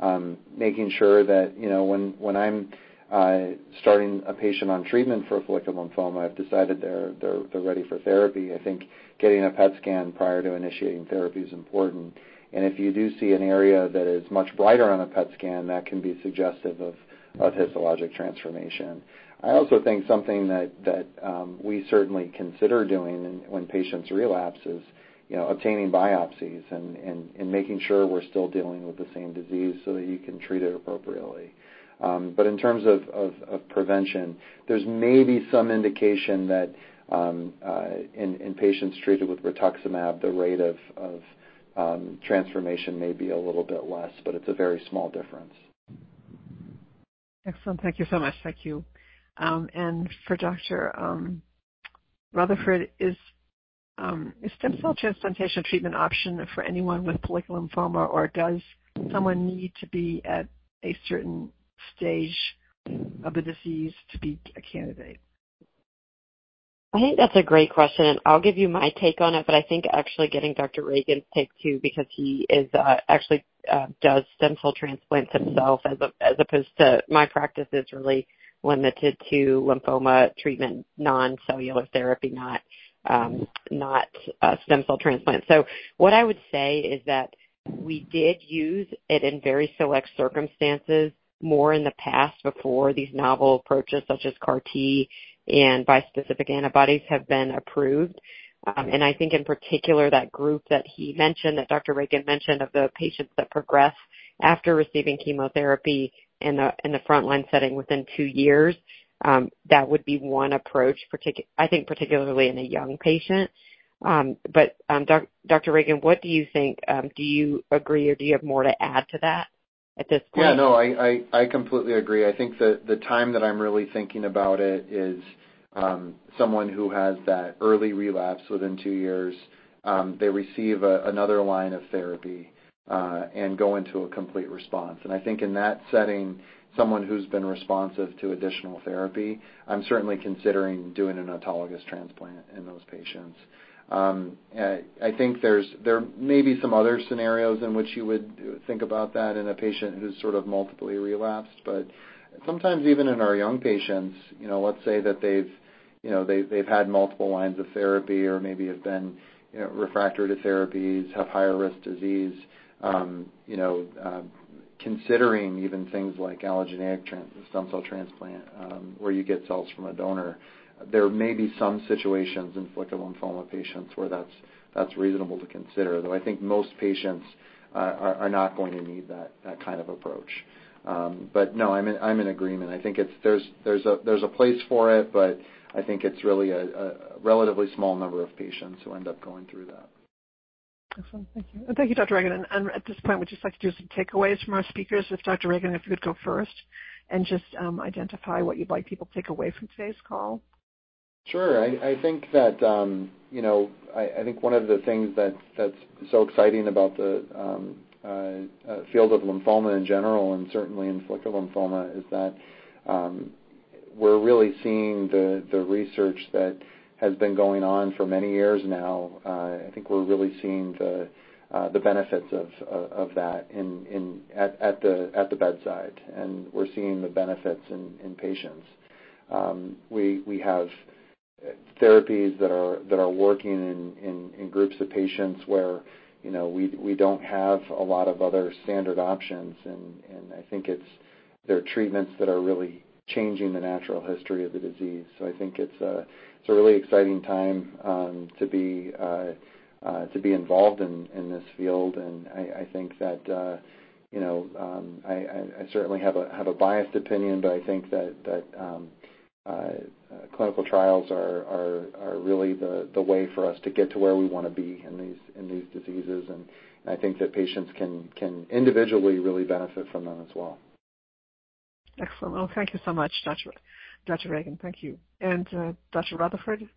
um, making sure that you know when when I'm uh, starting a patient on treatment for follicular lymphoma, I've decided they're they're they're ready for therapy. I think getting a PET scan prior to initiating therapy is important. And if you do see an area that is much brighter on a PET scan, that can be suggestive of, of histologic transformation. I also think something that that um, we certainly consider doing when patients relapse is, obtaining biopsies and, making sure we're still dealing with the same disease so that you can treat it appropriately. Um, but in terms of, prevention, there's maybe some indication that um, uh, in, patients treated with rituximab, the rate of, um, transformation may be a little bit less, but it's a very small difference. Excellent. Thank you so much. Thank you. And for Dr. Rutherford, is stem cell transplantation a treatment option for anyone with follicular lymphoma, or does someone need to be at a certain stage of the disease to be a candidate? I think that's a great question, and I'll give you my take on it. But I think actually getting Dr. Reagan's take too, because he is uh, actually uh, does stem cell transplants himself, as as opposed to my practice is really limited to lymphoma treatment, non-cellular therapy, not um, not stem cell transplant. So what I would say is that we did use it in very select circumstances more in the past before these novel approaches such as CAR T and bispecific antibodies have been approved. Um, and I think in particular that group that he mentioned, that Dr. Reagan mentioned of the patients that progress after receiving chemotherapy in the in the frontline setting within two years. Um, that would be one approach, I think particularly in a young patient. Um, but um, Dr. Reagan, what do you think? Do you agree, or do you have more to add to that at this point? Yeah, no, I, completely agree. I think that the time that I'm really thinking about it is someone who has that early relapse within two years. They receive another line of therapy uh, and go into a complete response. And I think in that setting, someone who's been responsive to additional therapy, I'm certainly considering doing an autologous transplant in those patients. Um, I think there may be some other scenarios in which you would think about that in a patient who's sort of multiply relapsed. But sometimes even in our young patients, you know, let's say that they've you know they they've had multiple lines of therapy or maybe have been you know refractory to therapies, have higher risk disease um, you know, uh, considering even things like allogeneic stem cell transplant, where you get cells from a donor, there may be some situations in follicular lymphoma patients where that's reasonable to consider, though I think most patients are not going to need that kind of approach. Um but no, I'm in agreement. I think there's a place for it, but I think it's really a relatively small number of patients who end up going through that. Excellent. Thank you. Thank you, Dr. Reagan. At this point, we'd just like to do some takeaways from our speakers. If Dr. Reagan, if you could go first and just um, identify what you'd like people to take away from today's call. Sure. I think that, um, you know, I think one of the things that's so exciting about the um, uh, uh, field of lymphoma in general, and certainly in follicular lymphoma, is that we're really seeing the research that has been going on for many years now. Uh, I think we're really seeing the uh, benefits of that at the bedside, and we're seeing the benefits in patients. Um, we have uh, therapies that are working in groups of patients where we don't have a lot of other standard options, and I think they're treatments that are really changing the natural history of the disease. I think it's a really exciting time um, uh, uh, to be involved in this field, and I think that uh you know um I certainly have a biased opinion, but I think that um, uh, clinical trials are really the way for us to get to where we want to be in these diseases, and I think that patients can individually really benefit from them as well. Excellent. Well, thank you so much, Dr. Reagan. Thank you. And uh, Dr. Rutherford?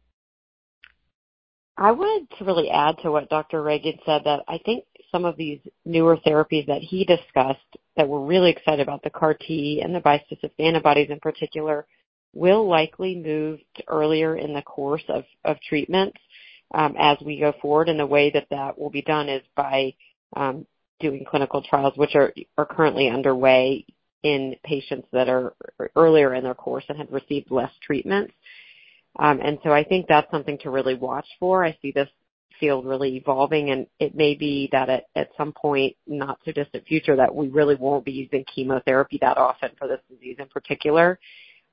I wanted to really add to what Dr. Reagan said, that I think some of these newer therapies that he discussed that we're really excited about, the CAR T and the bispecific antibodies in particular, will likely move earlier in the course of of treatment um, as we go forward. And the way that that will be done is by um, doing clinical trials, which are, are currently underway in patients that are earlier in their course and have received less treatment. Um and so I think that's something to really watch for. I see this field really evolving, and it may be that at some point, not so distant future, that we really won't be using chemotherapy that often for this disease in particular.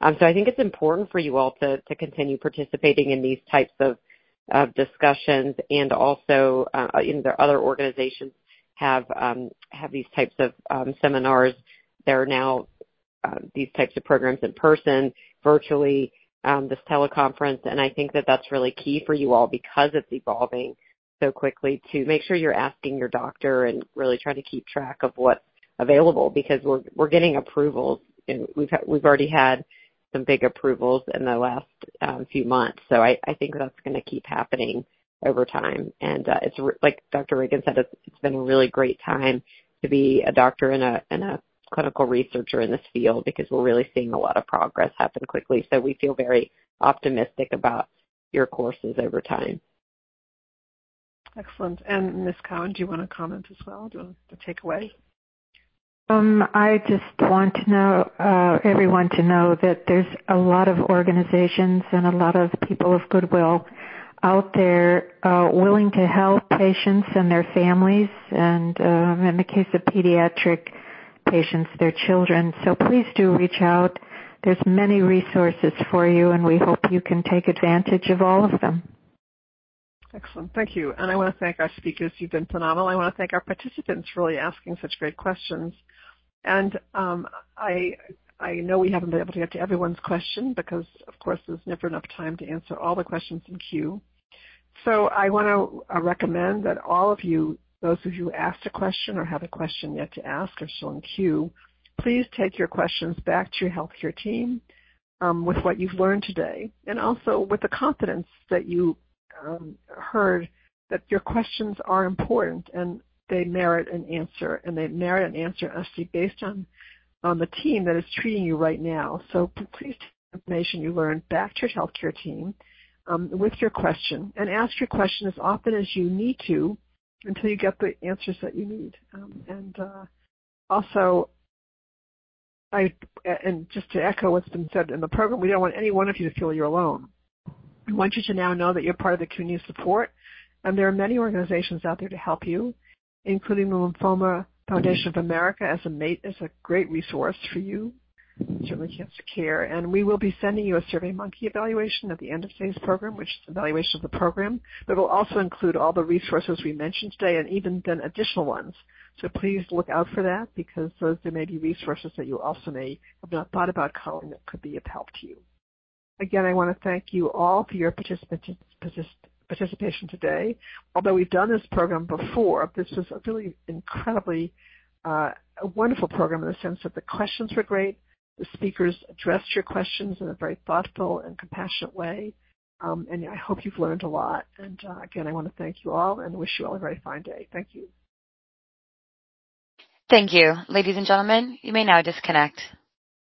Um, so I think it's important for you all to continue participating in these types of discussions and also uh, in the other organizations um, have these types of um, seminars. There are now uh, these types of programs in person, virtually, um, this teleconference, and I think that that's really key for you all because it's evolving so quickly to make sure you're asking your doctor and really trying to keep track of what's available because we're getting approvals. And we've already had some big approvals in the last um, few months. So I think that's going to keep happening over time. And uh, it's like Dr. Reagan said, it's been a really great time to be a doctor in a clinical researcher in this field because we're really seeing a lot of progress happen quickly. So we feel very optimistic about your courses over time. Excellent. And Ms. Cowan, do you want to comment as well? Do you want to take away? Um, I just want to uh, everyone to know that there's a lot of organizations and a lot of people of goodwill out there uh, willing to help patients and their families, and um, in the case of pediatric patients, their children. So please do reach out. There's many resources for you, and we hope you can take advantage of all of them. Excellent. Thank you. And I want to thank our speakers. You've been phenomenal. I want to thank our participants for really asking such great questions. And um I I know we haven't been able to get to everyone's question because, of course, there's never enough time to answer all the questions in queue. So I want to recommend that all of you, those of you who asked a question or have a question yet to ask are still in queue, please take your questions back to your healthcare team um, with what you've learned today, and also with the confidence that you um, heard that your questions are important and they merit an answer, and they merit an answer actually based on the team that is treating you right now. So please take the information you learned back to your healthcare team um, with your question and ask your question as often as you need to until you get the answers that you need. Um, and uh, also, I and just to echo what's been said in the program, we don't want any one of you to feel you're alone. We want you to now know that you're part of the community support, and there are many organizations out there to help you, including the Lymphoma Foundation of America as a mate as a great resource for you, certainly Cancer Care. And we will be sending you a SurveyMonkey evaluation at the end of today's program, which is evaluation of the program, but will also include all the resources we mentioned today and even then additional ones. So please look out for that because those there may be resources that you also may have not thought about calling that could be of help to you. Again, I want to thank you all for your participation today. Although we've done this program before, this was a really incredibly uh, a wonderful program in the sense that the questions were great, the speakers addressed your questions in a very thoughtful and compassionate way. Um, and I hope you've learned a lot. And uh, again, I want to thank you all and wish you all a very fine day. Thank you. Thank you. Ladies and gentlemen, you may now disconnect.